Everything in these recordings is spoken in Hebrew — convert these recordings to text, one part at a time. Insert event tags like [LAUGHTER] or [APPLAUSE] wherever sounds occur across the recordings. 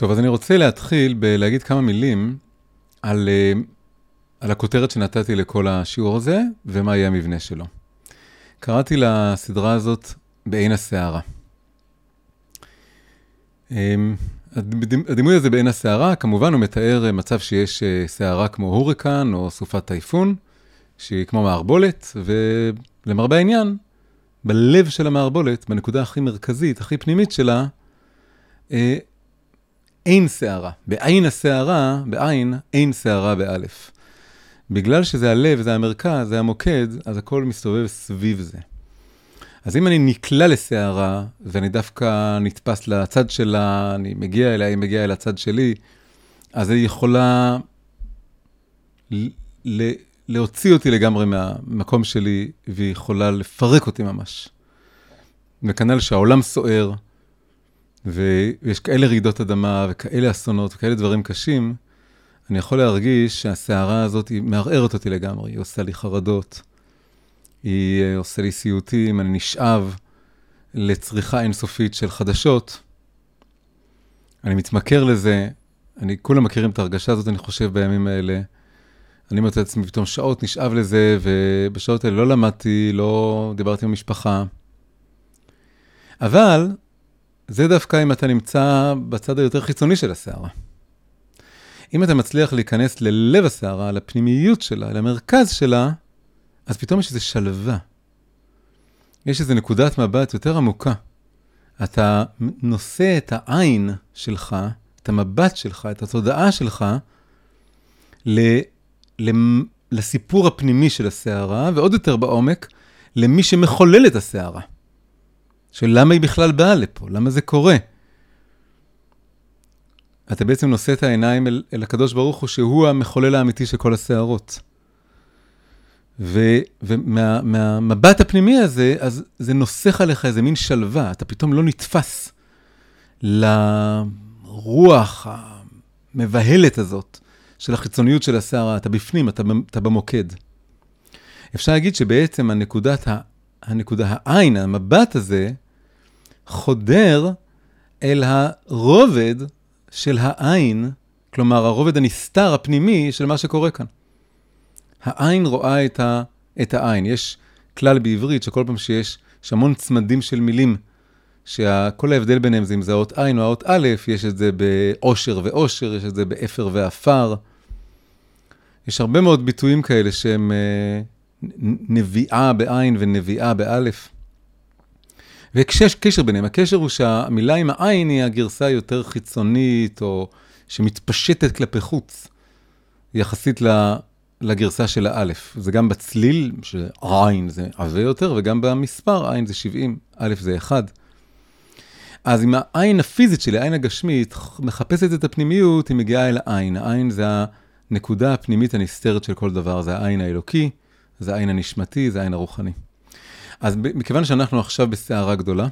טוב, אז אני רוצה להתחיל בלהגיד כמה מילים על, אה, על הכותרת שנתתי לכל השיעור הזה, ומה יהיה המבנה שלו. קראתי לסדרה הזאת בעין הסערה. אמ, הדימוי הזה בעין הסערה, כמובן הוא מתאר מצב שיש אה, סערה כמו הוריקן או סופת טייפון, שהיא כמו מערבולת, ולמרבה העניין, בלב של המערבולת, בנקודה הכי מרכזית, הכי פנימית שלה, אה, אין סערה. בעין הסערה, בעין, אין סערה באלף. בגלל שזה הלב, זה המרכז, זה המוקד, אז הכל מסתובב סביב זה. אז אם אני נקלע לסערה, ואני דווקא נתפס לצד שלה, אני מגיע אליה, היא מגיעה אל הצד שלי, אז היא יכולה ל- להוציא אותי לגמרי מהמקום שלי, והיא יכולה לפרק אותי ממש. וכנ"ל שהעולם סוער, ויש כאלה רעידות אדמה, וכאלה אסונות, וכאלה דברים קשים, אני יכול להרגיש שהסערה הזאת היא מערערת אותי לגמרי, היא עושה לי חרדות, היא אה, עושה לי סיוטים, אני נשאב לצריכה אינסופית של חדשות. אני מתמכר לזה, אני, כולם מכירים את ההרגשה הזאת, אני חושב, בימים האלה. אני מוצא את עצמי פתאום שעות נשאב לזה, ובשעות האלה לא למדתי, לא דיברתי עם המשפחה. אבל זה דווקא אם אתה נמצא בצד היותר חיצוני של הסערה. אם אתה מצליח להיכנס ללב הסערה, לפנימיות שלה, למרכז שלה, אז פתאום יש איזו שלווה. יש איזו נקודת מבט יותר עמוקה. אתה נושא את העין שלך, את המבט שלך, את התודעה שלך, ל, ל, לסיפור הפנימי של הסערה, ועוד יותר בעומק, למי שמחולל את הסערה. של למה היא בכלל באה לפה, למה זה קורה. אתה בעצם נושא את העיניים אל, אל הקדוש ברוך הוא, שהוא המחולל האמיתי של כל הסערות. ומהמבט מה, הפנימי הזה, אז זה נוסח עליך איזה מין שלווה, אתה פתאום לא נתפס לרוח המבהלת הזאת של החיצוניות של הסערה, אתה בפנים, אתה, אתה במוקד. אפשר להגיד שבעצם הנקודת, הנקודה, העין, המבט הזה, חודר אל הרובד של האין, כלומר, הרובד הנסתר, הפנימי, של מה שקורה כאן. העין רואה את, ה, את האין. יש כלל בעברית שכל פעם שיש, יש המון צמדים של מילים, שכל ההבדל ביניהם זה אם זה האות עין או האות א', יש את זה בעושר ואושר, יש את זה באפר ועפר. יש הרבה מאוד ביטויים כאלה שהם אה, נביאה בעין ונביאה באלף. ויש קשר ביניהם, הקשר הוא שהמילה עם העין היא הגרסה היותר חיצונית, או שמתפשטת כלפי חוץ, יחסית לגרסה של האלף. זה גם בצליל, שעין זה עבה יותר, וגם במספר, עין זה 70, א' זה 1. אז אם העין הפיזית שלי, העין הגשמית, מחפשת את הפנימיות, היא מגיעה אל העין. העין זה הנקודה הפנימית הנסתרת של כל דבר, זה העין האלוקי, זה העין הנשמתי, זה העין הרוחני. אז מכיוון שאנחנו עכשיו בסערה גדולה,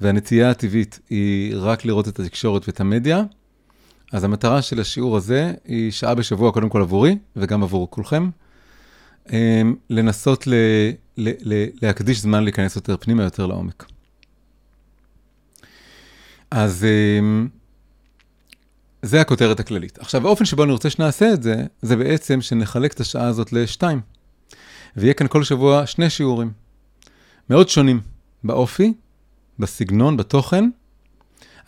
והנטייה הטבעית היא רק לראות את התקשורת ואת המדיה, אז המטרה של השיעור הזה היא שעה בשבוע, קודם כל עבורי, וגם עבור כולכם, אמ, לנסות ל, ל, ל, להקדיש זמן להיכנס יותר פנימה, יותר לעומק. אז אמ, זה הכותרת הכללית. עכשיו, האופן שבו אני רוצה שנעשה את זה, זה בעצם שנחלק את השעה הזאת לשתיים. ויהיה כאן כל שבוע שני שיעורים. מאוד שונים באופי, בסגנון, בתוכן,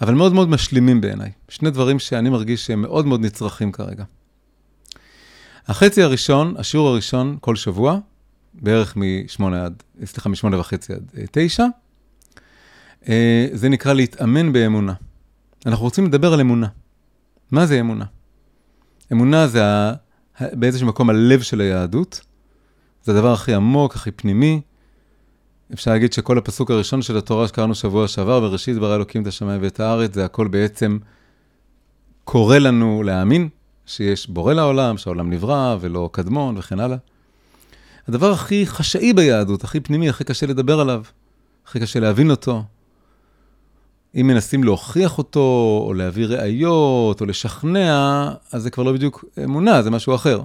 אבל מאוד מאוד משלימים בעיניי. שני דברים שאני מרגיש שהם מאוד מאוד נצרכים כרגע. החצי הראשון, השיעור הראשון כל שבוע, בערך מ-8 עד, סליחה, מ-8 וחצי עד 9, אה, זה נקרא להתאמן באמונה. אנחנו רוצים לדבר על אמונה. מה זה אמונה? אמונה זה ה... באיזשהו מקום הלב של היהדות. זה הדבר הכי עמוק, הכי פנימי. אפשר להגיד שכל הפסוק הראשון של התורה שקראנו שבוע שעבר, בראשית ברא אלוקים את השמיים ואת הארץ, זה הכל בעצם קורא לנו להאמין שיש בורא לעולם, שהעולם נברא ולא קדמון וכן הלאה. הדבר הכי חשאי ביהדות, הכי פנימי, הכי קשה לדבר עליו, הכי קשה להבין אותו. אם מנסים להוכיח אותו, או להביא ראיות, או לשכנע, אז זה כבר לא בדיוק אמונה, זה משהו אחר.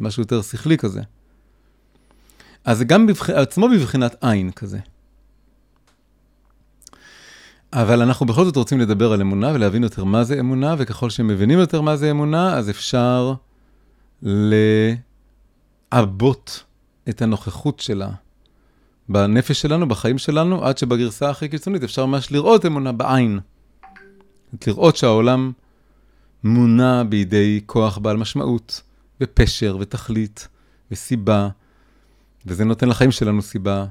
משהו יותר שכלי כזה. אז זה גם בבח... עצמו בבחינת עין כזה. אבל אנחנו בכל זאת רוצים לדבר על אמונה ולהבין יותר מה זה אמונה, וככל שמבינים יותר מה זה אמונה, אז אפשר לעבות את הנוכחות שלה בנפש שלנו, בחיים שלנו, עד שבגרסה הכי קיצונית אפשר ממש לראות אמונה בעין. לראות שהעולם מונע בידי כוח בעל משמעות, ופשר, ותכלית, וסיבה, וזה נותן לחיים שלנו סיבה,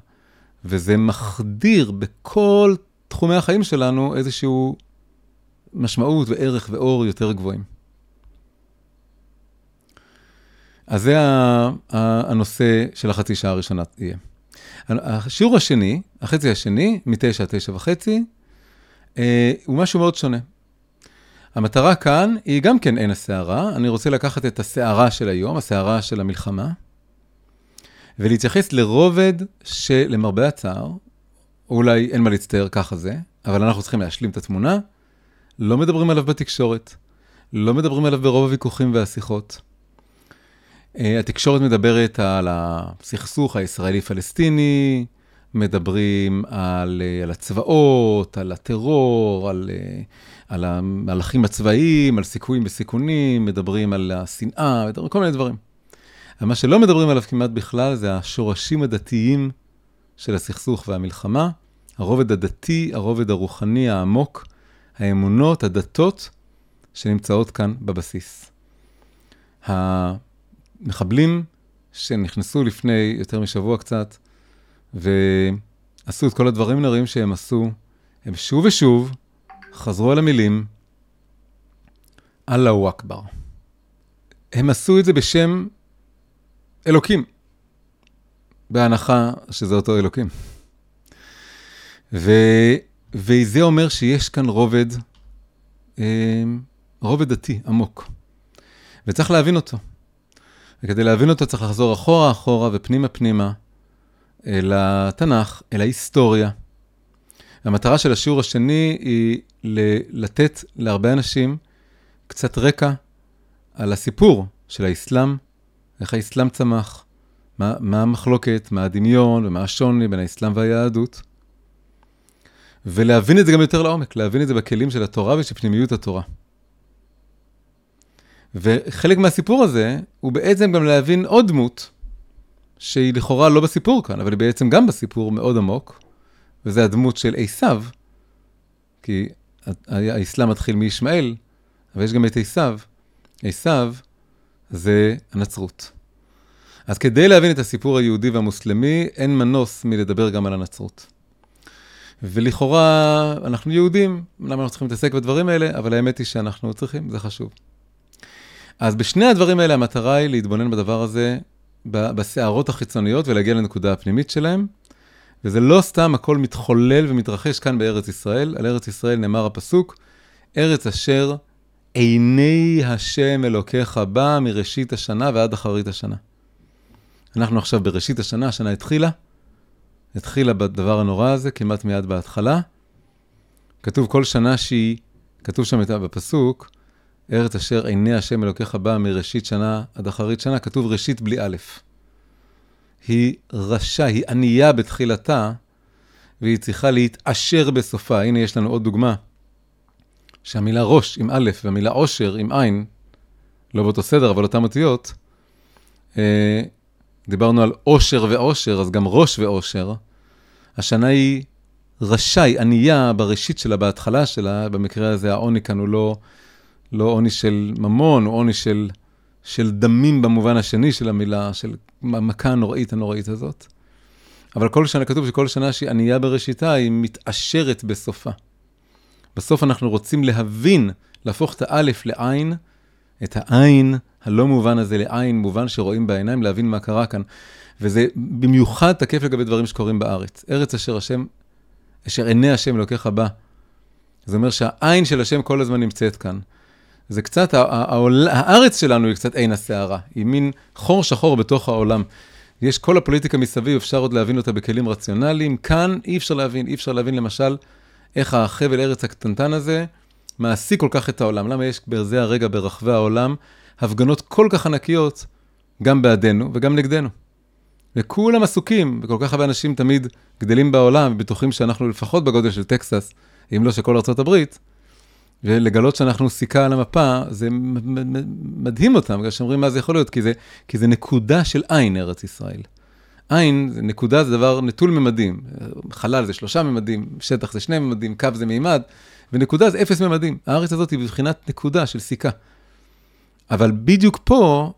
וזה מחדיר בכל תחומי החיים שלנו איזשהו משמעות וערך ואור יותר גבוהים. אז זה הנושא של החצי שעה הראשונה יהיה. השיעור השני, החצי השני, מתשע תשע וחצי, אה, הוא משהו מאוד שונה. המטרה כאן היא גם כן עין הסערה. אני רוצה לקחת את הסערה של היום, הסערה של המלחמה, ולהתייחס לרובד שלמרבה הצער, אולי אין מה להצטער, ככה זה, אבל אנחנו צריכים להשלים את התמונה. לא מדברים עליו בתקשורת, לא מדברים עליו ברוב הוויכוחים והשיחות. אה, התקשורת מדברת על הסכסוך הישראלי-פלסטיני, מדברים על, אה, על הצבאות, על הטרור, על, אה, על המהלכים הצבאיים, על סיכויים וסיכונים, מדברים על השנאה, מדברים כל מיני דברים. אבל מה שלא מדברים עליו כמעט בכלל זה השורשים הדתיים של הסכסוך והמלחמה, הרובד הדתי, הרובד הרוחני העמוק, האמונות, הדתות, שנמצאות כאן בבסיס. המחבלים שנכנסו לפני יותר משבוע קצת, ועשו את כל הדברים הנראים שהם עשו, הם שוב ושוב חזרו על המילים, אללהו אכבר. הם עשו את זה בשם אלוקים, בהנחה שזה אותו אלוקים. ו, וזה אומר שיש כאן רובד, אה, רובד דתי עמוק, וצריך להבין אותו. וכדי להבין אותו צריך לחזור אחורה, אחורה ופנימה, פנימה, אל התנ"ך, אל ההיסטוריה. המטרה של השיעור השני היא לתת להרבה אנשים קצת רקע על הסיפור של האסלאם, איך האסלאם צמח, מה, מה המחלוקת, מה הדמיון ומה השוני בין האסלאם והיהדות. ולהבין את זה גם יותר לעומק, להבין את זה בכלים של התורה ושל פנימיות התורה. וחלק מהסיפור הזה הוא בעצם גם להבין עוד דמות, שהיא לכאורה לא בסיפור כאן, אבל היא בעצם גם בסיפור מאוד עמוק, וזה הדמות של עשיו, כי האסלאם מתחיל מישמעאל, אבל יש גם את עשיו. עשיו זה הנצרות. אז כדי להבין את הסיפור היהודי והמוסלמי, אין מנוס מלדבר גם על הנצרות. ולכאורה, אנחנו יהודים, למה אנחנו צריכים להתעסק בדברים האלה? אבל האמת היא שאנחנו צריכים, זה חשוב. אז בשני הדברים האלה המטרה היא להתבונן בדבר הזה בסערות החיצוניות ולהגיע לנקודה הפנימית שלהם. וזה לא סתם הכל מתחולל ומתרחש כאן בארץ ישראל. על ארץ ישראל נאמר הפסוק, ארץ אשר עיני השם אלוקיך בא מראשית השנה ועד אחרית השנה. אנחנו עכשיו בראשית השנה, השנה התחילה, התחילה בדבר הנורא הזה, כמעט מיד בהתחלה. כתוב כל שנה שהיא, כתוב שם בפסוק, ארץ אשר עיני השם אלוקיך בא מראשית שנה עד אחרית שנה, כתוב ראשית בלי א'. היא רשע, היא ענייה בתחילתה, והיא צריכה להתעשר בסופה. הנה יש לנו עוד דוגמה, שהמילה ראש עם א' והמילה עושר עם עין, לא באותו סדר, אבל אותן אותיות, אה, דיברנו על עושר ועושר, אז גם ראש ועושר. השנה היא רשאי, ענייה בראשית שלה, בהתחלה שלה, במקרה הזה העוני כאן הוא לא, לא עוני של ממון, הוא עוני של, של דמים במובן השני של המילה, של המכה הנוראית הנוראית הזאת. אבל כל שנה, כתוב שכל שנה שהיא ענייה בראשיתה, היא מתעשרת בסופה. בסוף אנחנו רוצים להבין, להפוך את האלף לעין, את העין הלא מובן הזה לעין, מובן שרואים בעיניים, להבין מה קרה כאן. וזה במיוחד תקף לגבי דברים שקורים בארץ. ארץ אשר השם, אשר עיני השם אלוקיך בא. זה אומר שהעין של השם כל הזמן נמצאת כאן. זה קצת, העול, הארץ שלנו היא קצת עין הסערה, היא מין חור שחור בתוך העולם. יש כל הפוליטיקה מסביב, אפשר עוד להבין אותה בכלים רציונליים. כאן אי אפשר להבין, אי אפשר להבין למשל איך החבל ארץ הקטנטן הזה מעסיק כל כך את העולם. למה יש בזה הרגע ברחבי העולם הפגנות כל כך ענקיות, גם בעדנו וגם נגדנו. וכולם עסוקים, וכל כך הרבה אנשים תמיד גדלים בעולם ובטוחים שאנחנו לפחות בגודל של טקסס, אם לא של כל ארה"ב, ולגלות שאנחנו סיכה על המפה, זה מדהים אותם, בגלל שאומרים מה זה יכול להיות, כי זה, כי זה נקודה של עין, ארץ ישראל. עין, נקודה זה דבר נטול ממדים. חלל זה שלושה ממדים, שטח זה שני ממדים, קו זה מימד, ונקודה זה אפס ממדים. הארץ הזאת היא בבחינת נקודה של סיכה. אבל בדיוק פה,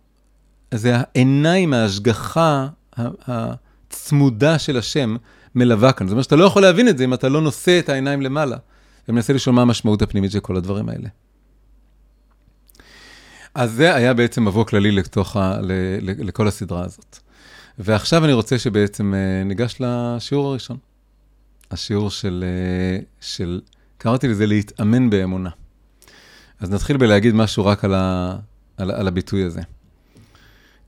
זה העיניים, ההשגחה הצמודה של השם מלווה כאן. זאת אומרת שאתה לא יכול להבין את זה אם אתה לא נושא את העיניים למעלה, ומנסה לשאול מה המשמעות הפנימית של כל הדברים האלה. אז זה היה בעצם מבוא כללי לתוך ה, ל, ל, לכל הסדרה הזאת. ועכשיו אני רוצה שבעצם אה, ניגש לשיעור הראשון. השיעור של, אה, של קראתי לזה להתאמן באמונה. אז נתחיל בלהגיד משהו רק על, ה, על, על הביטוי הזה.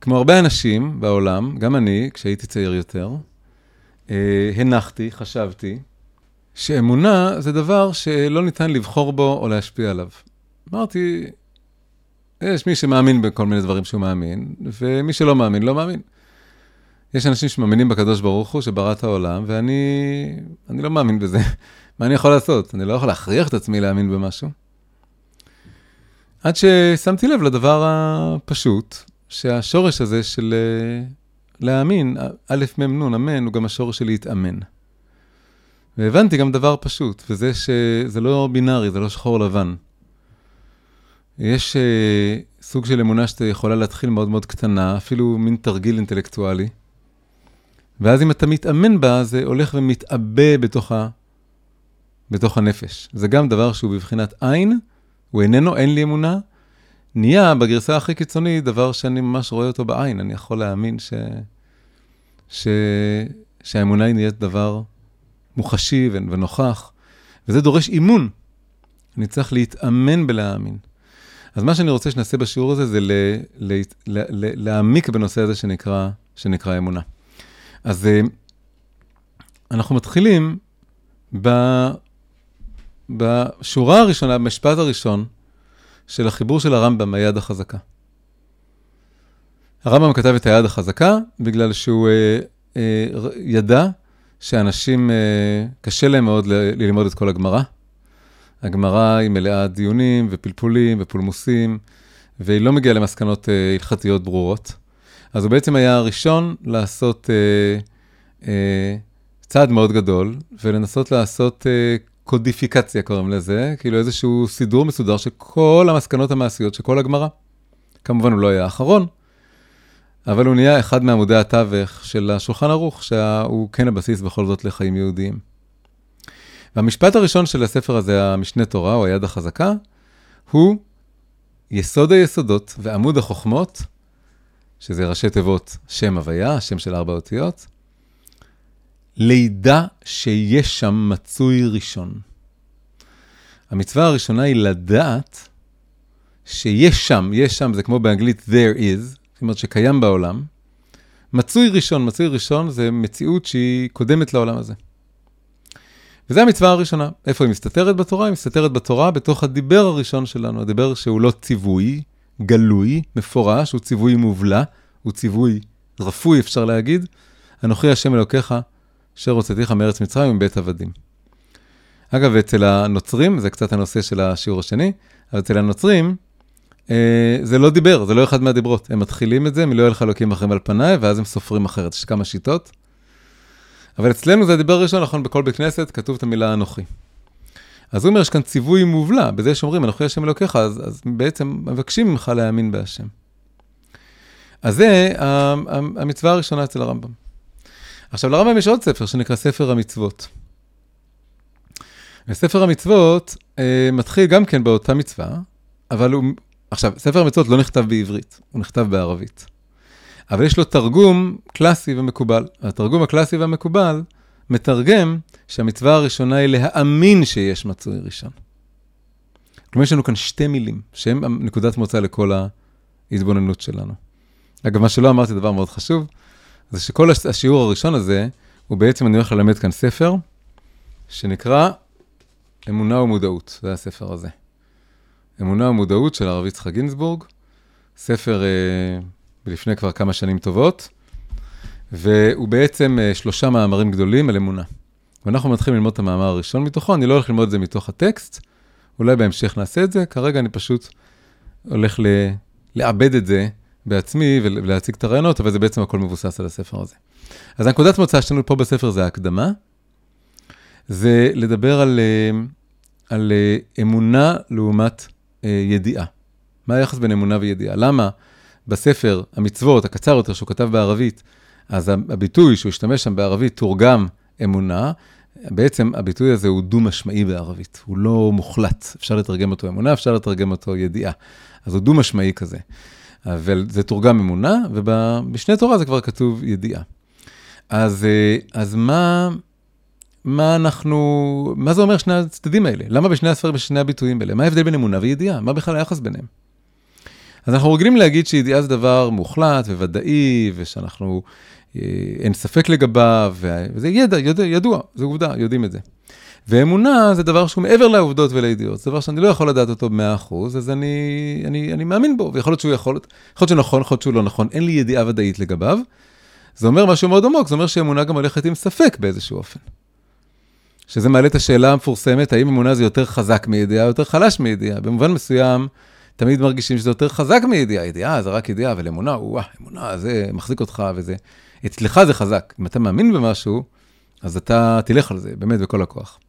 כמו הרבה אנשים בעולם, גם אני, כשהייתי צעיר יותר, אה, הנחתי, חשבתי, שאמונה זה דבר שלא ניתן לבחור בו או להשפיע עליו. אמרתי, יש מי שמאמין בכל מיני דברים שהוא מאמין, ומי שלא מאמין, לא מאמין. יש אנשים שמאמינים בקדוש ברוך הוא, שברא את העולם, ואני לא מאמין בזה. [LAUGHS] מה אני יכול לעשות? אני לא יכול להכריח את עצמי להאמין במשהו. עד ששמתי לב לדבר הפשוט, שהשורש הזה של אה, להאמין, א', מ', נ', אמן, הוא גם השורש של להתאמן. והבנתי גם דבר פשוט, וזה שזה לא בינארי, זה לא שחור לבן. יש uh, סוג של אמונה שאתה יכולה להתחיל מאוד מאוד קטנה, אפילו מין תרגיל אינטלקטואלי, ואז אם אתה מתאמן בה, זה הולך ומתעבה בתוך, ה... בתוך הנפש. זה גם דבר שהוא בבחינת עין, הוא איננו, אין לי אמונה, נהיה בגרסה הכי קיצונית דבר שאני ממש רואה אותו בעין. אני יכול להאמין ש... ש... שהאמונה היא נהיית דבר מוחשי ונוכח, וזה דורש אימון. אני צריך להתאמן בלהאמין. אז מה שאני רוצה שנעשה בשיעור הזה זה ל... ל... ל... להעמיק בנושא הזה שנקרא, שנקרא אמונה. אז אה, אנחנו מתחילים ב... בשורה הראשונה, במשפט הראשון, של החיבור של הרמב"ם, היד החזקה. הרמב"ם כתב את היד החזקה בגלל שהוא אה, אה, ידע שאנשים, אה, קשה להם מאוד ללמוד את כל הגמרא. הגמרא היא מלאה דיונים ופלפולים ופולמוסים, והיא לא מגיעה למסקנות אה, הלכתיות ברורות. אז הוא בעצם היה הראשון לעשות אה, אה, צעד מאוד גדול, ולנסות לעשות אה, קודיפיקציה קוראים לזה, כאילו איזשהו סידור מסודר של כל המסקנות המעשיות של כל הגמרא. כמובן הוא לא היה האחרון, אבל הוא נהיה אחד מעמודי התווך של השולחן ערוך, שהוא כן הבסיס בכל זאת לחיים יהודיים. והמשפט הראשון של הספר הזה, המשנה תורה, או היד החזקה, הוא יסוד היסודות ועמוד החוכמות, שזה ראשי תיבות שם הוויה, שם של ארבע אותיות, לידע שיש שם מצוי ראשון. המצווה הראשונה היא לדעת שיש שם, יש שם, זה כמו באנגלית there is, זאת אומרת שקיים בעולם. מצוי ראשון, מצוי ראשון זה מציאות שהיא קודמת לעולם הזה. וזו המצווה הראשונה. איפה היא מסתתרת בתורה? היא מסתתרת בתורה בתוך הדיבר הראשון שלנו, הדיבר שהוא לא ציווי, גלוי, מפורש, הוא ציווי מובלע, הוא ציווי רפוי, אפשר להגיד. אנוכי השם אלוקיך אשר הוצאתיך מארץ מצרים מבית עבדים. אגב, אצל הנוצרים, זה קצת הנושא של השיעור השני, אבל אצל הנוצרים, אה, זה לא דיבר, זה לא אחד מהדיברות. הם מתחילים את זה, מלא יהיה לך אלוקים אחרים על פניי, ואז הם סופרים אחרת. יש כמה שיטות. אבל אצלנו זה הדיבר הראשון, נכון, בכל בית כנסת כתוב את המילה אנוכי. אז הוא אומר, יש כאן ציווי מובלע, בזה שאומרים, אנוכי השם אלוקיך, אז, אז בעצם מבקשים ממך להאמין בהשם. אז זה המצווה הראשונה אצל הרמב"ם. עכשיו, לרמב"ם יש עוד ספר שנקרא ספר המצוות. וספר המצוות אה, מתחיל גם כן באותה מצווה, אבל הוא... עכשיו, ספר המצוות לא נכתב בעברית, הוא נכתב בערבית. אבל יש לו תרגום קלאסי ומקובל. התרגום הקלאסי והמקובל מתרגם שהמצווה הראשונה היא להאמין שיש מצוי ראשון. כלומר, יש לנו כאן שתי מילים, שהן נקודת מוצא לכל ההתבוננות שלנו. אגב, מה שלא אמרתי, דבר מאוד חשוב, זה שכל השיעור הראשון הזה, הוא בעצם, אני הולך ללמד כאן ספר, שנקרא אמונה ומודעות, זה הספר הזה. אמונה ומודעות של הרב יצחק גינזבורג, ספר אה, לפני כבר כמה שנים טובות, והוא בעצם אה, שלושה מאמרים גדולים על אמונה. ואנחנו מתחילים ללמוד את המאמר הראשון מתוכו, אני לא הולך ללמוד את זה מתוך הטקסט, אולי בהמשך נעשה את זה, כרגע אני פשוט הולך ל... לעבד את זה בעצמי ולהציג את הרעיונות, אבל זה בעצם הכל מבוסס על הספר הזה. אז הנקודת מוצא שלנו פה בספר זה ההקדמה, זה לדבר על, אה, על אה, אמונה לעומת ידיעה. מה היחס בין אמונה וידיעה? למה בספר המצוות, הקצר יותר, שהוא כתב בערבית, אז הביטוי שהוא השתמש שם בערבית תורגם אמונה, בעצם הביטוי הזה הוא דו-משמעי בערבית, הוא לא מוחלט. אפשר לתרגם אותו אמונה, אפשר לתרגם אותו ידיעה. אז הוא דו-משמעי כזה. אבל זה תורגם אמונה, ובמשנה תורה זה כבר כתוב ידיעה. אז, אז מה, מה אנחנו, מה זה אומר שני הצדדים האלה? למה בשני הספרים, בשני הביטויים האלה? מה ההבדל בין אמונה וידיעה? מה בכלל היחס ביניהם? אז אנחנו רגילים להגיד שידיעה זה דבר מוחלט וודאי, ושאנחנו, אה, אין ספק לגביו, וזה ידע, ידע, ידוע, זה עובדה, יודעים את זה. ואמונה זה דבר שהוא מעבר לעובדות ולידיעות, זה דבר שאני לא יכול לדעת אותו ב-100%, אז אני, אני, אני מאמין בו, ויכול להיות שהוא יכול, יכול להיות שהוא נכון, יכול להיות שהוא לא נכון, אין לי ידיעה ודאית לגביו. זה אומר משהו מאוד עמוק, זה אומר שאמונה גם הולכת עם ספק באיזשהו אופן. שזה מעלה את השאלה המפורסמת, האם אמונה זה יותר חזק מידיעה או יותר חלש מידיעה. במובן מסוים, תמיד מרגישים שזה יותר חזק מידיעה. ידיעה זה רק ידיעה, אבל אמונה, וואה, אמונה זה מחזיק אותך וזה... אצלך זה חזק. אם אתה מאמין במשהו, אז אתה תלך על זה, באמת, בכל הכוח.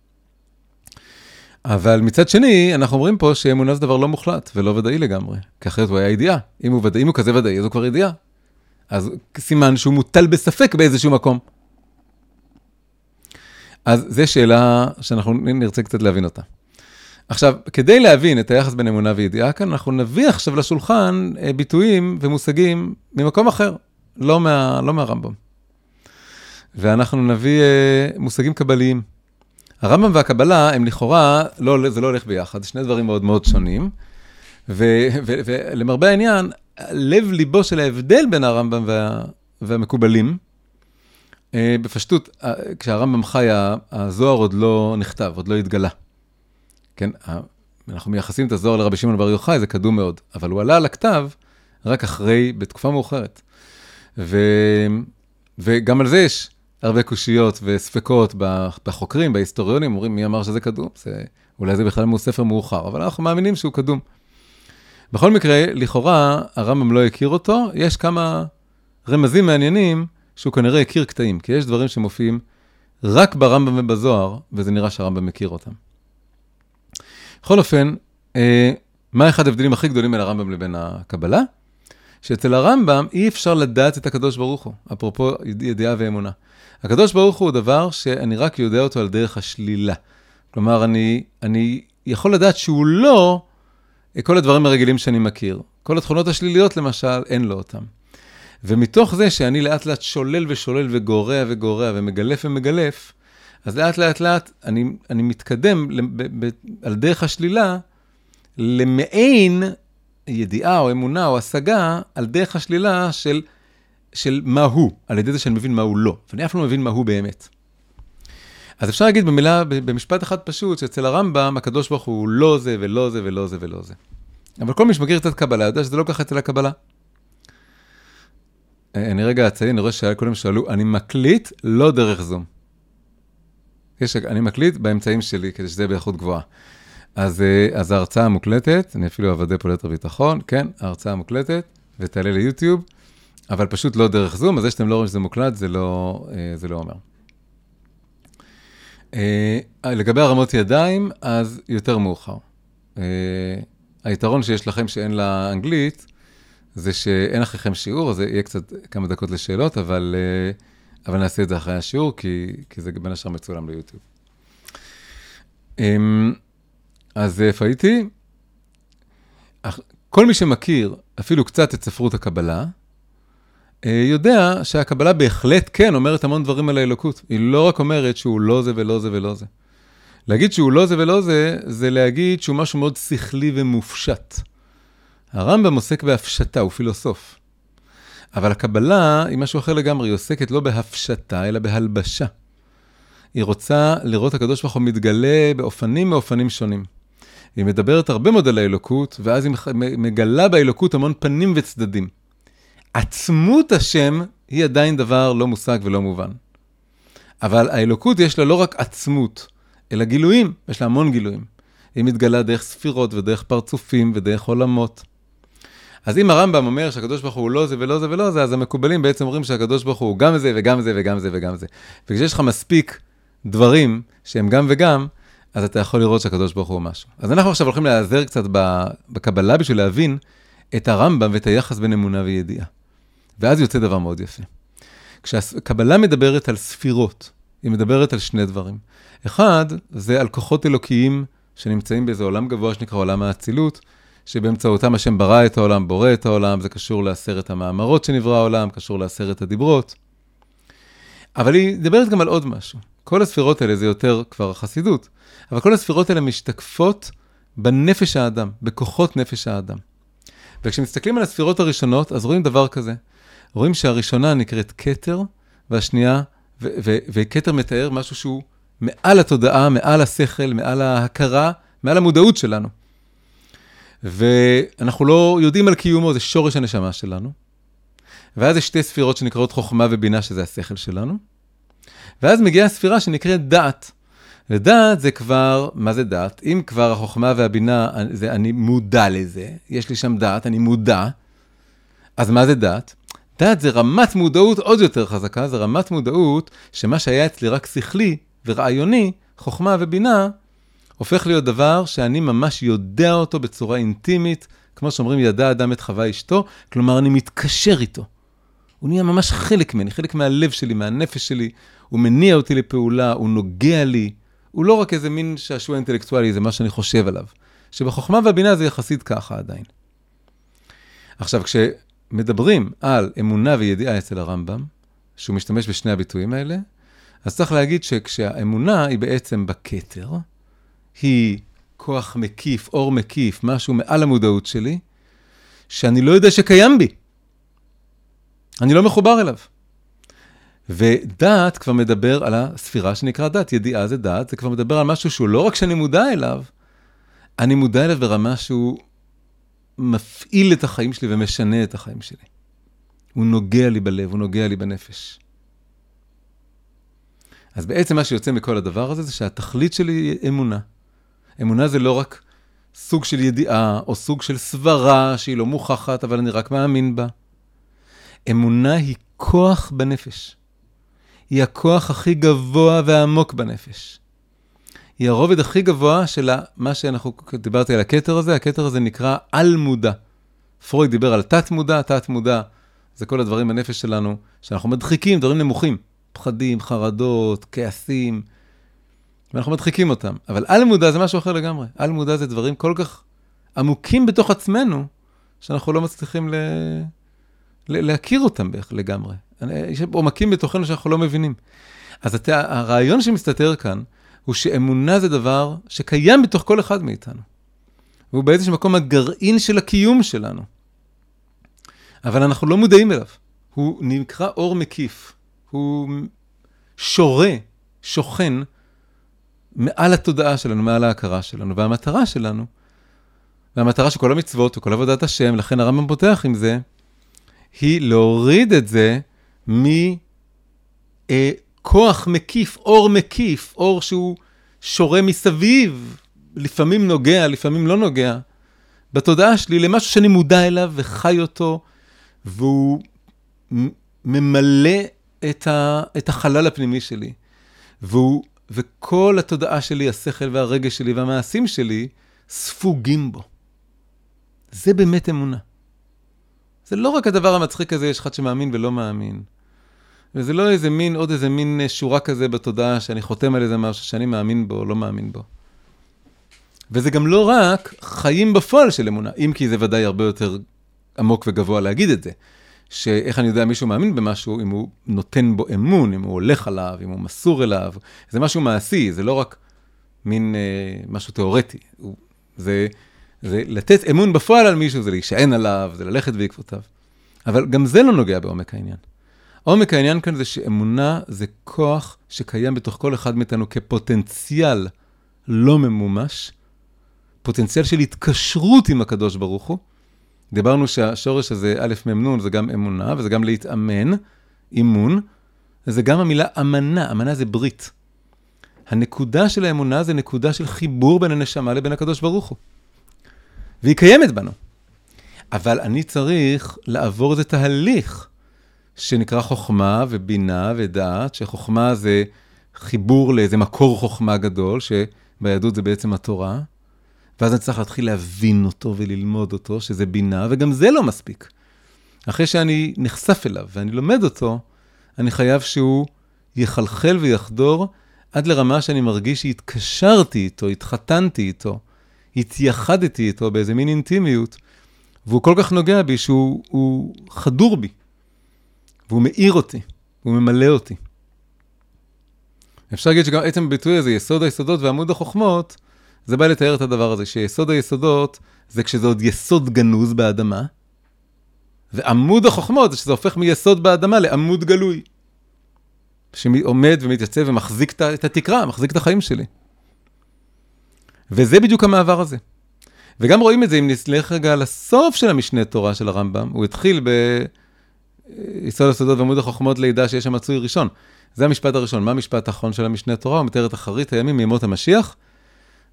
אבל מצד שני, אנחנו אומרים פה שאמונה זה דבר לא מוחלט ולא ודאי לגמרי, כי אחרת הוא היה ידיעה. אם הוא, ודא, אם הוא כזה ודאי, אז הוא כבר ידיעה. אז סימן שהוא מוטל בספק באיזשהו מקום. אז זו שאלה שאנחנו נרצה קצת להבין אותה. עכשיו, כדי להבין את היחס בין אמונה וידיעה כאן, אנחנו נביא עכשיו לשולחן אה, ביטויים ומושגים ממקום אחר, לא, מה, לא מהרמב"ם. ואנחנו נביא אה, מושגים קבליים. הרמב"ם והקבלה הם לכאורה, לא, זה לא הולך ביחד, זה שני דברים מאוד מאוד שונים. ולמרבה העניין, לב ליבו של ההבדל בין הרמב"ם וה, והמקובלים, אה, בפשטות, אה, כשהרמב"ם חי, הזוהר עוד לא נכתב, עוד לא התגלה. כן, אנחנו מייחסים את הזוהר לרבי שמעון בר יוחאי, זה קדום מאוד, אבל הוא עלה על הכתב רק אחרי, בתקופה מאוחרת. ו... וגם על זה יש הרבה קושיות וספקות בחוקרים, בהיסטוריונים, אומרים מי אמר שזה קדום, זה... אולי זה בכלל ספר מאוחר, אבל אנחנו מאמינים שהוא קדום. בכל מקרה, לכאורה, הרמב"ם לא הכיר אותו, יש כמה רמזים מעניינים שהוא כנראה הכיר קטעים, כי יש דברים שמופיעים רק ברמב"ם ובזוהר, וזה נראה שהרמב"ם מכיר אותם. בכל אופן, אה, מה אחד ההבדלים הכי גדולים בין הרמב"ם לבין הקבלה? שאצל הרמב"ם אי אפשר לדעת את הקדוש ברוך הוא, אפרופו ידיעה ואמונה. הקדוש ברוך הוא דבר שאני רק יודע אותו על דרך השלילה. כלומר, אני, אני יכול לדעת שהוא לא כל הדברים הרגילים שאני מכיר. כל התכונות השליליות, למשל, אין לו אותם. ומתוך זה שאני לאט לאט שולל ושולל וגורע וגורע ומגלף ומגלף, אז לאט לאט לאט אני, אני מתקדם על דרך השלילה למעין ידיעה או אמונה או השגה על דרך השלילה של, של מה הוא, על ידי זה שאני מבין מה הוא לא. ואני אף לא מבין מה הוא באמת. אז אפשר להגיד במילה, במשפט אחד פשוט, שאצל הרמב"ם הקדוש ברוך הוא לא זה ולא זה ולא זה ולא זה. אבל כל מי שמכיר קצת קבלה יודע שזה לא ככה אצל הקבלה. אני רגע אציין, אני רואה שקודם שאלו, אני מקליט לא דרך זום. יש, אני מקליט באמצעים שלי כדי שזה יהיה באיכות גבוהה. אז, אה, אז ההרצאה מוקלטת, אני אפילו אוודא פה ליתר ביטחון, כן, ההרצאה מוקלטת, ותעלה ליוטיוב, אבל פשוט לא דרך זום, אז זה שאתם לא רואים שזה מוקלט, זה לא, אה, זה לא אומר. אה, לגבי הרמות ידיים, אז יותר מאוחר. היתרון שיש לכם שאין לה אנגלית, זה שאין אחריכם שיעור, אז יהיה קצת כמה דקות לשאלות, אבל, אבל נעשה את זה אחרי השיעור, כי, כי זה בין השאר מצולם ליוטיוב. אז איפה הייתי? כל מי שמכיר אפילו קצת את ספרות הקבלה, אה, יודע שהקבלה בהחלט כן אומרת המון דברים על האלוקות. היא לא רק אומרת שהוא לא זה ולא זה ולא זה. להגיד שהוא לא זה ולא זה, זה להגיד שהוא משהו מאוד שכלי ומופשט. הרמב"ם עוסק בהפשטה, הוא פילוסוף. אבל הקבלה היא משהו אחר לגמרי, היא עוסקת לא בהפשטה, אלא בהלבשה. היא רוצה לראות הקדוש ברוך הוא מתגלה באופנים מאופנים שונים. היא מדברת הרבה מאוד על האלוקות, ואז היא מגלה באלוקות המון פנים וצדדים. עצמות השם היא עדיין דבר לא מושג ולא מובן. אבל האלוקות יש לה לא רק עצמות, אלא גילויים, יש לה המון גילויים. היא מתגלה דרך ספירות ודרך פרצופים ודרך עולמות. אז אם הרמב"ם אומר שהקדוש ברוך הוא לא זה ולא זה ולא זה, אז המקובלים בעצם אומרים שהקדוש ברוך הוא גם זה וגם זה וגם זה וגם זה. וכשיש לך מספיק דברים שהם גם וגם, אז אתה יכול לראות שהקדוש ברוך הוא משהו. אז אנחנו עכשיו הולכים להיעזר קצת בקבלה בשביל להבין את הרמב"ם ואת היחס בין אמונה וידיעה. ואז יוצא דבר מאוד יפה. כשהקבלה מדברת על ספירות, היא מדברת על שני דברים. אחד, זה על כוחות אלוקיים שנמצאים באיזה עולם גבוה שנקרא עולם האצילות, שבאמצעותם השם ברא את העולם, בורא את העולם, זה קשור לעשרת המאמרות שנברא העולם, קשור לעשרת הדיברות. אבל היא מדברת גם על עוד משהו. כל הספירות האלה זה יותר כבר חסידות, אבל כל הספירות האלה משתקפות בנפש האדם, בכוחות נפש האדם. וכשמסתכלים על הספירות הראשונות, אז רואים דבר כזה. רואים שהראשונה נקראת כתר, והשנייה, וכתר מתאר משהו שהוא מעל התודעה, מעל השכל, מעל ההכרה, מעל המודעות שלנו. ואנחנו לא יודעים על קיומו, זה שורש הנשמה שלנו. ואז יש שתי ספירות שנקראות חוכמה ובינה, שזה השכל שלנו. ואז מגיעה ספירה שנקראת דעת. ודעת זה כבר, מה זה דעת? אם כבר החוכמה והבינה, זה אני מודע לזה, יש לי שם דעת, אני מודע, אז מה זה דעת? דעת זה רמת מודעות עוד יותר חזקה, זה רמת מודעות שמה שהיה אצלי רק שכלי ורעיוני, חוכמה ובינה, הופך להיות דבר שאני ממש יודע אותו בצורה אינטימית, כמו שאומרים, ידע אדם את חווה אשתו, כלומר, אני מתקשר איתו. הוא נהיה ממש חלק ממני, חלק מהלב שלי, מהנפש שלי, הוא מניע אותי לפעולה, הוא נוגע לי. הוא לא רק איזה מין שעשוע אינטלקטואלי, זה מה שאני חושב עליו. שבחוכמה והבינה זה יחסית ככה עדיין. עכשיו, כשמדברים על אמונה וידיעה אצל הרמב"ם, שהוא משתמש בשני הביטויים האלה, אז צריך להגיד שכשהאמונה היא בעצם בכתר, היא כוח מקיף, אור מקיף, משהו מעל המודעות שלי, שאני לא יודע שקיים בי. אני לא מחובר אליו. ודעת כבר מדבר על הספירה שנקרא דת, ידיעה זה דעת, זה כבר מדבר על משהו שהוא לא רק שאני מודע אליו, אני מודע אליו ברמה שהוא מפעיל את החיים שלי ומשנה את החיים שלי. הוא נוגע לי בלב, הוא נוגע לי בנפש. אז בעצם מה שיוצא מכל הדבר הזה זה שהתכלית שלי היא אמונה. אמונה זה לא רק סוג של ידיעה או סוג של סברה שהיא לא מוכחת, אבל אני רק מאמין בה. אמונה היא כוח בנפש. היא הכוח הכי גבוה והעמוק בנפש. היא הרובד הכי גבוה של מה שאנחנו, דיברתי על הכתר הזה, הכתר הזה נקרא על-מודע. פרויד דיבר על תת-מודע, תת-מודע, זה כל הדברים בנפש שלנו, שאנחנו מדחיקים, דברים נמוכים, פחדים, חרדות, כעסים, ואנחנו מדחיקים אותם. אבל על-מודע זה משהו אחר לגמרי. על-מודע זה דברים כל כך עמוקים בתוך עצמנו, שאנחנו לא מצליחים ל... להכיר אותם לגמרי. יש עומקים בתוכנו שאנחנו לא מבינים. אז הת... הרעיון שמסתתר כאן, הוא שאמונה זה דבר שקיים בתוך כל אחד מאיתנו. והוא באיזשהו מקום הגרעין של הקיום שלנו. אבל אנחנו לא מודעים אליו. הוא נקרא אור מקיף. הוא שורה, שוכן, מעל התודעה שלנו, מעל ההכרה שלנו. והמטרה שלנו, והמטרה של כל המצוות וכל עבודת השם, לכן הרמב"ם פותח עם זה, היא להוריד את זה מכוח מקיף, אור מקיף, אור שהוא שורה מסביב, לפעמים נוגע, לפעמים לא נוגע, בתודעה שלי למשהו שאני מודע אליו וחי אותו, והוא ממלא את, ה, את החלל הפנימי שלי. והוא, וכל התודעה שלי, השכל והרגש שלי והמעשים שלי, ספוגים בו. זה באמת אמונה. זה לא רק הדבר המצחיק הזה, יש אחד שמאמין ולא מאמין. וזה לא איזה מין, עוד איזה מין שורה כזה בתודעה, שאני חותם על איזה משהו שאני מאמין בו או לא מאמין בו. וזה גם לא רק חיים בפועל של אמונה, אם כי זה ודאי הרבה יותר עמוק וגבוה להגיד את זה. שאיך אני יודע מישהו מאמין במשהו, אם הוא נותן בו אמון, אם הוא הולך עליו, אם הוא מסור אליו. זה משהו מעשי, זה לא רק מין אה, משהו תיאורטי. הוא, זה, זה לתת אמון בפועל על מישהו, זה להישען עליו, זה ללכת בעקבותיו. אבל גם זה לא נוגע בעומק העניין. עומק העניין כאן זה שאמונה זה כוח שקיים בתוך כל אחד מאיתנו כפוטנציאל לא ממומש, פוטנציאל של התקשרות עם הקדוש ברוך הוא. דיברנו שהשורש הזה, א' מ' זה גם אמונה, וזה גם להתאמן, אימון, זה גם המילה אמנה, אמנה זה ברית. הנקודה של האמונה זה נקודה של חיבור בין הנשמה לבין הקדוש ברוך הוא. והיא קיימת בנו. אבל אני צריך לעבור איזה תהליך שנקרא חוכמה ובינה ודעת, שחוכמה זה חיבור לאיזה מקור חוכמה גדול, שביהדות זה בעצם התורה, ואז אני צריך להתחיל להבין אותו וללמוד אותו, שזה בינה, וגם זה לא מספיק. אחרי שאני נחשף אליו ואני לומד אותו, אני חייב שהוא יחלחל ויחדור עד לרמה שאני מרגיש שהתקשרתי איתו, התחתנתי איתו, התייחדתי איתו באיזה מין אינטימיות, והוא כל כך נוגע בי שהוא חדור בי, והוא מאיר אותי, הוא ממלא אותי. אפשר להגיד שגם עצם הביטוי הזה, יסוד היסודות ועמוד החוכמות, זה בא לתאר את הדבר הזה, שיסוד היסודות זה כשזה עוד יסוד גנוז באדמה, ועמוד החוכמות זה שזה הופך מיסוד באדמה לעמוד גלוי. שעומד ומתייצב ומחזיק את התקרה, מחזיק את החיים שלי. וזה בדיוק המעבר הזה. וגם רואים את זה, אם נסלח רגע לסוף של המשנה תורה של הרמב"ם, הוא התחיל ביסוד הסודות ועמוד החוכמות לידע שיש שם מצוי ראשון. זה המשפט הראשון. מה המשפט האחרון של המשנה תורה? הוא מתאר את אחרית הימים מימות המשיח,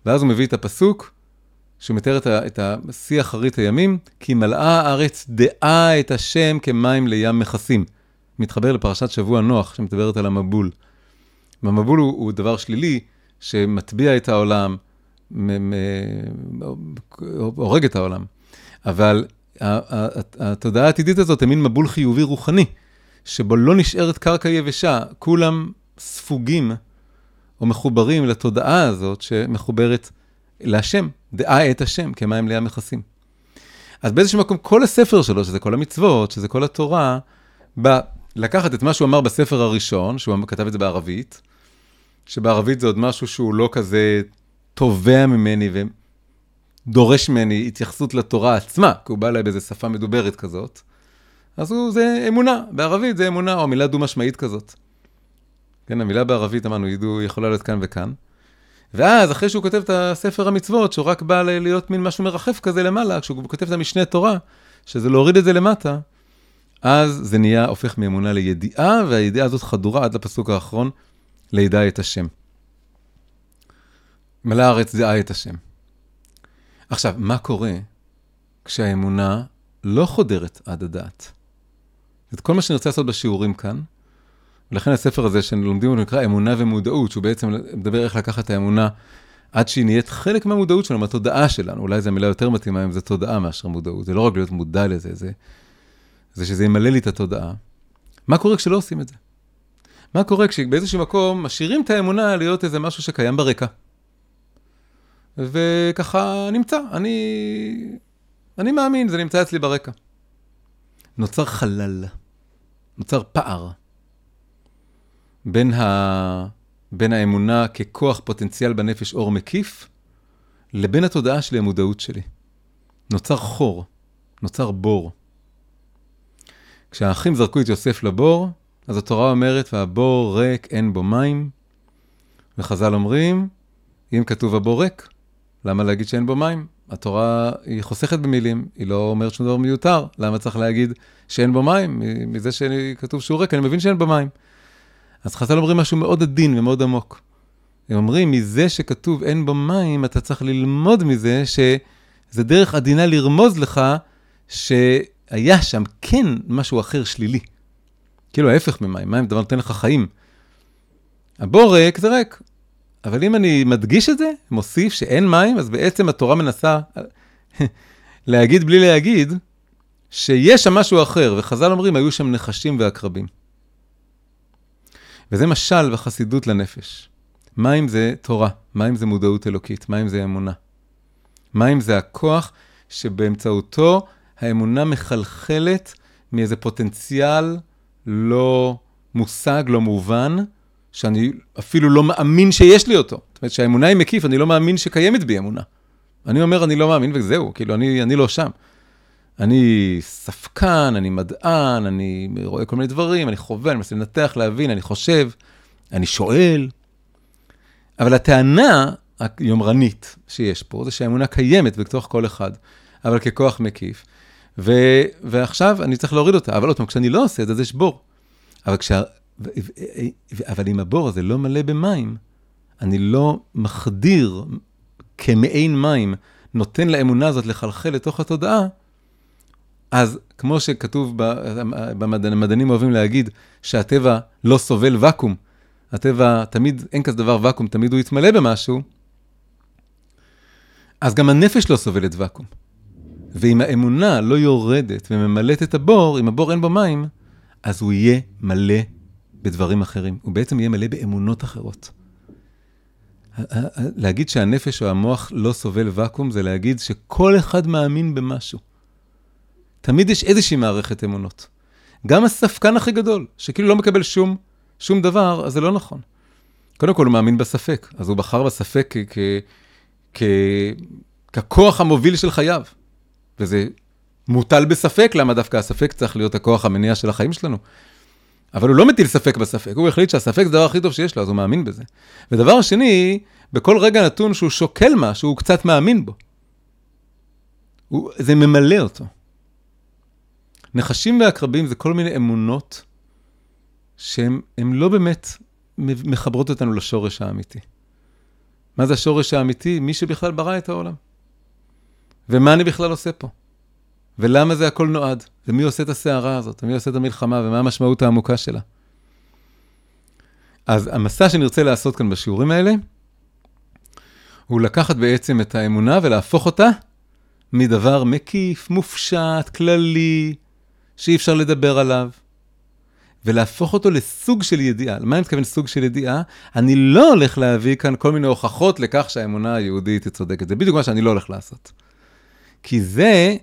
ואז הוא מביא את הפסוק, שהוא מתאר את, את השיא אחרית הימים, כי מלאה הארץ דעה את השם כמים לים מכסים. מתחבר לפרשת שבוע נוח, שמדברת על המבול. והמבול הוא, הוא דבר שלילי, שמטביע את העולם, הורג את העולם. אבל התודעה העתידית הזאת היא מין מבול חיובי רוחני, שבו לא נשארת קרקע יבשה, כולם ספוגים או מחוברים לתודעה הזאת שמחוברת להשם, דעה את השם, כמים לים מכסים. אז באיזשהו מקום, כל הספר שלו, שזה כל המצוות, שזה כל התורה, בא לקחת את מה שהוא אמר בספר הראשון, שהוא כתב את זה בערבית, שבערבית זה עוד משהו שהוא לא כזה תובע ממני ודורש ממני התייחסות לתורה עצמה, כי הוא בא אליי באיזה שפה מדוברת כזאת. אז הוא, זה אמונה, בערבית זה אמונה, או מילה דו-משמעית כזאת. כן, המילה בערבית, אמרנו, ידעו, יכולה להיות כאן וכאן. ואז, אחרי שהוא כותב את הספר המצוות, שהוא רק בא להיות מין משהו מרחף כזה למעלה, כשהוא כותב את המשנה תורה, שזה להוריד את זה למטה, אז זה נהיה, הופך מאמונה לידיעה, והידיעה הזאת חדורה עד לפסוק האחרון, לידע את השם. מלא הארץ דעה את השם. עכשיו, מה קורה כשהאמונה לא חודרת עד הדעת? את כל מה שאני רוצה לעשות בשיעורים כאן, ולכן הספר הזה שלומדים הוא נקרא אמונה ומודעות, שהוא בעצם מדבר איך לקחת את האמונה עד שהיא נהיית חלק מהמודעות שלנו, מהתודעה שלנו. אולי זו המילה יותר מתאימה אם זה תודעה מאשר מודעות. זה לא רק להיות מודע לזה, זה, זה שזה ימלא לי את התודעה. מה קורה כשלא עושים את זה? מה קורה כשבאיזשהו מקום משאירים את האמונה להיות איזה משהו שקיים ברקע? וככה נמצא, אני, אני מאמין, זה נמצא אצלי ברקע. נוצר חלל, נוצר פער בין, ה... בין האמונה ככוח פוטנציאל בנפש אור מקיף, לבין התודעה שלי, המודעות שלי. נוצר חור, נוצר בור. כשהאחים זרקו את יוסף לבור, אז התורה אומרת, והבור ריק, אין בו מים. וחז"ל אומרים, אם כתוב הבור ריק, למה להגיד שאין בו מים? התורה היא חוסכת במילים, היא לא אומרת שום דבר מיותר. למה צריך להגיד שאין בו מים? מזה שכתוב שהוא ריק, אני מבין שאין בו מים. אז חז"ל אומרים משהו מאוד עדין ומאוד עמוק. הם אומרים, מזה שכתוב אין בו מים, אתה צריך ללמוד מזה שזה דרך עדינה לרמוז לך שהיה שם כן משהו אחר שלילי. כאילו ההפך ממים, מים דבר נותן לך חיים. הבור ריק זה ריק, אבל אם אני מדגיש את זה, מוסיף שאין מים, אז בעצם התורה מנסה [LAUGHS] להגיד בלי להגיד, שיש שם משהו אחר, וחז"ל אומרים, היו שם נחשים ועקרבים. וזה משל וחסידות לנפש. מים זה תורה, מים זה מודעות אלוקית, מים זה אמונה. מים זה הכוח שבאמצעותו האמונה מחלחלת מאיזה פוטנציאל לא מושג, לא מובן, שאני אפילו לא מאמין שיש לי אותו. זאת אומרת שהאמונה היא מקיף, אני לא מאמין שקיימת בי אמונה. אני אומר, אני לא מאמין וזהו, כאילו, אני, אני לא שם. אני ספקן, אני מדען, אני רואה כל מיני דברים, אני חווה, אני מנסה לנתח, להבין, אני חושב, אני שואל. אבל הטענה היומרנית שיש פה, זה שהאמונה קיימת בתוך כל אחד, אבל ככוח מקיף. ו, ועכשיו אני צריך להוריד אותה, אבל עוד פעם, כשאני לא עושה את זה, זה שבור. אבל כשה, אבל אם הבור הזה לא מלא במים, אני לא מחדיר כמעין מים, נותן לאמונה הזאת לחלחל לתוך התודעה, אז כמו שכתוב, במדענים אוהבים להגיד, שהטבע לא סובל ואקום, הטבע תמיד, אין כזה דבר ואקום, תמיד הוא יתמלא במשהו, אז גם הנפש לא סובלת ואקום. ואם האמונה לא יורדת וממלאת את הבור, אם הבור אין בו מים, אז הוא יהיה מלא בדברים אחרים. הוא בעצם יהיה מלא באמונות אחרות. להגיד שהנפש או המוח לא סובל ואקום, זה להגיד שכל אחד מאמין במשהו. תמיד יש איזושהי מערכת אמונות. גם הספקן הכי גדול, שכאילו לא מקבל שום, שום דבר, אז זה לא נכון. קודם כל הוא מאמין בספק, אז הוא בחר בספק כ- כ- ככוח המוביל של חייו. וזה מוטל בספק, למה דווקא הספק צריך להיות הכוח המניע של החיים שלנו. אבל הוא לא מטיל ספק בספק, הוא החליט שהספק זה הדבר הכי טוב שיש לו, אז הוא מאמין בזה. ודבר שני, בכל רגע נתון שהוא שוקל משהו, הוא קצת מאמין בו. הוא, זה ממלא אותו. נחשים ועקרבים זה כל מיני אמונות שהן לא באמת מחברות אותנו לשורש האמיתי. מה זה השורש האמיתי? מי שבכלל ברא את העולם. ומה אני בכלל עושה פה? ולמה זה הכל נועד? ומי עושה את הסערה הזאת? ומי עושה את המלחמה? ומה המשמעות העמוקה שלה? אז המסע שנרצה לעשות כאן בשיעורים האלה, הוא לקחת בעצם את האמונה ולהפוך אותה מדבר מקיף, מופשט, כללי, שאי אפשר לדבר עליו, ולהפוך אותו לסוג של ידיעה. למה אני מתכוון סוג של ידיעה? אני לא הולך להביא כאן כל מיני הוכחות לכך שהאמונה היהודית היא צודקת. זה בדיוק מה שאני לא הולך לעשות. כי זה,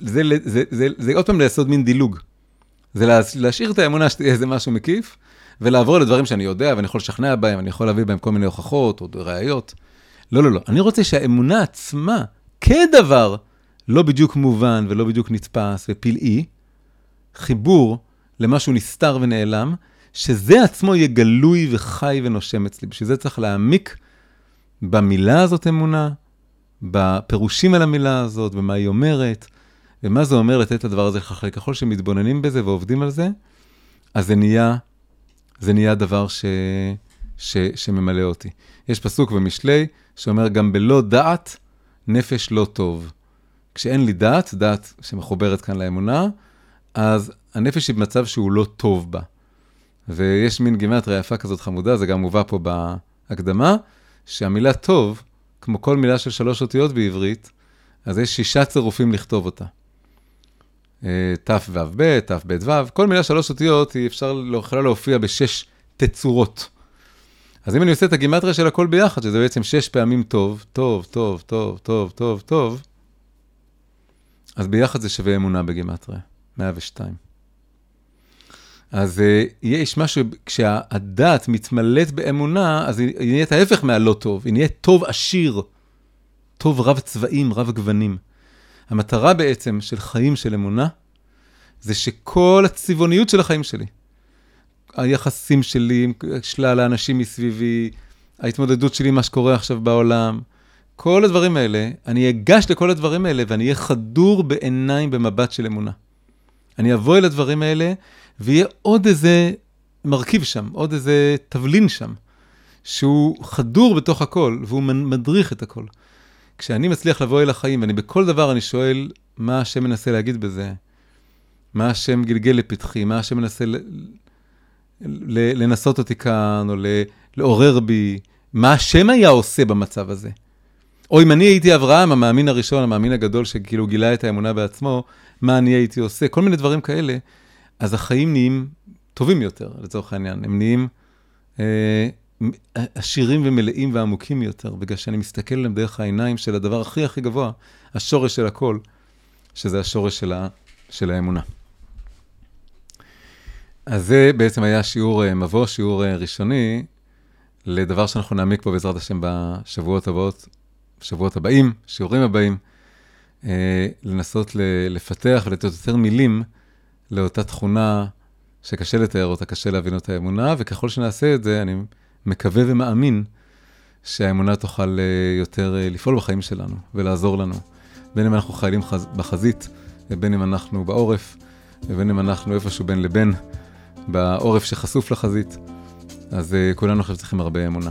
זה, זה, זה, זה, זה עוד פעם לעשות מין דילוג. זה לה, להשאיר את האמונה שתהיה איזה משהו מקיף, ולעבור לדברים שאני יודע ואני יכול לשכנע בהם, אני יכול להביא בהם כל מיני הוכחות או ראיות. לא, לא, לא. אני רוצה שהאמונה עצמה, כדבר לא בדיוק מובן ולא בדיוק נתפס ופלאי, חיבור למשהו נסתר ונעלם, שזה עצמו יהיה גלוי וחי ונושם אצלי. בשביל זה צריך להעמיק במילה הזאת אמונה, בפירושים על המילה הזאת, ומה היא אומרת, ומה זה אומר לתת לדבר הזה לחלחל. ככל שמתבוננים בזה ועובדים על זה, אז זה נהיה, זה נהיה דבר ש, ש, שממלא אותי. יש פסוק במשלי שאומר, גם בלא דעת, נפש לא טוב. כשאין לי דעת, דעת שמחוברת כאן לאמונה, אז הנפש היא במצב שהוא לא טוב בה. ויש מין גימטריה יפה כזאת חמודה, זה גם מובא פה בהקדמה, שהמילה טוב, כמו כל מילה של שלוש אותיות בעברית, אז יש שישה צירופים לכתוב אותה. אה, תו"ב, תו"ב-ו', כל מילה שלוש אותיות, היא אפשר, לא יכולה להופיע בשש תצורות. אז אם אני עושה את הגימטריה של הכל ביחד, שזה בעצם שש פעמים טוב, טוב, טוב, טוב, טוב, טוב, טוב, אז ביחד זה שווה אמונה בגימטריה, 102. אז uh, יש משהו, כשהדעת מתמלאת באמונה, אז היא נהיית ההפך מהלא טוב, היא נהיית טוב עשיר, טוב רב צבעים, רב גוונים. המטרה בעצם של חיים של אמונה, זה שכל הצבעוניות של החיים שלי, היחסים שלי עם שלל האנשים מסביבי, ההתמודדות שלי עם מה שקורה עכשיו בעולם, כל הדברים האלה, אני אגש לכל הדברים האלה ואני אהיה חדור בעיניים במבט של אמונה. אני אבוא אל הדברים האלה ויהיה עוד איזה מרכיב שם, עוד איזה תבלין שם, שהוא חדור בתוך הכל, והוא מדריך את הכל. כשאני מצליח לבוא אל החיים, ואני בכל דבר אני שואל, מה השם מנסה להגיד בזה? מה השם גלגל לפתחי? מה השם מנסה ל... ל... לנסות אותי כאן, או ל... לעורר בי? מה השם היה עושה במצב הזה? או אם אני הייתי אברהם, המאמין הראשון, המאמין הגדול, שכאילו גילה את האמונה בעצמו, מה אני הייתי עושה? כל מיני דברים כאלה. אז החיים נהיים טובים יותר, לצורך העניין. הם נהיים אה, עשירים ומלאים ועמוקים יותר, בגלל שאני מסתכל עליהם דרך העיניים של הדבר הכי הכי גבוה, השורש של הכל, שזה השורש של, ה, של האמונה. אז זה בעצם היה שיעור אה, מבוא, שיעור אה, ראשוני, לדבר שאנחנו נעמיק פה בעזרת השם בשבועות הבאות, בשבועות הבאים, שיעורים הבאים, אה, לנסות לפתח ולתת יותר מילים לאותה תכונה שקשה לתאר אותה, קשה להבין אותה אמונה, וככל שנעשה את זה, אני מקווה ומאמין שהאמונה תוכל אה, יותר אה, לפעול בחיים שלנו ולעזור לנו. בין אם אנחנו חיילים בחזית, ובין אם אנחנו בעורף, ובין אם אנחנו איפשהו בין לבין, בעורף שחשוף לחזית. אז כולנו עכשיו צריכים הרבה אמונה.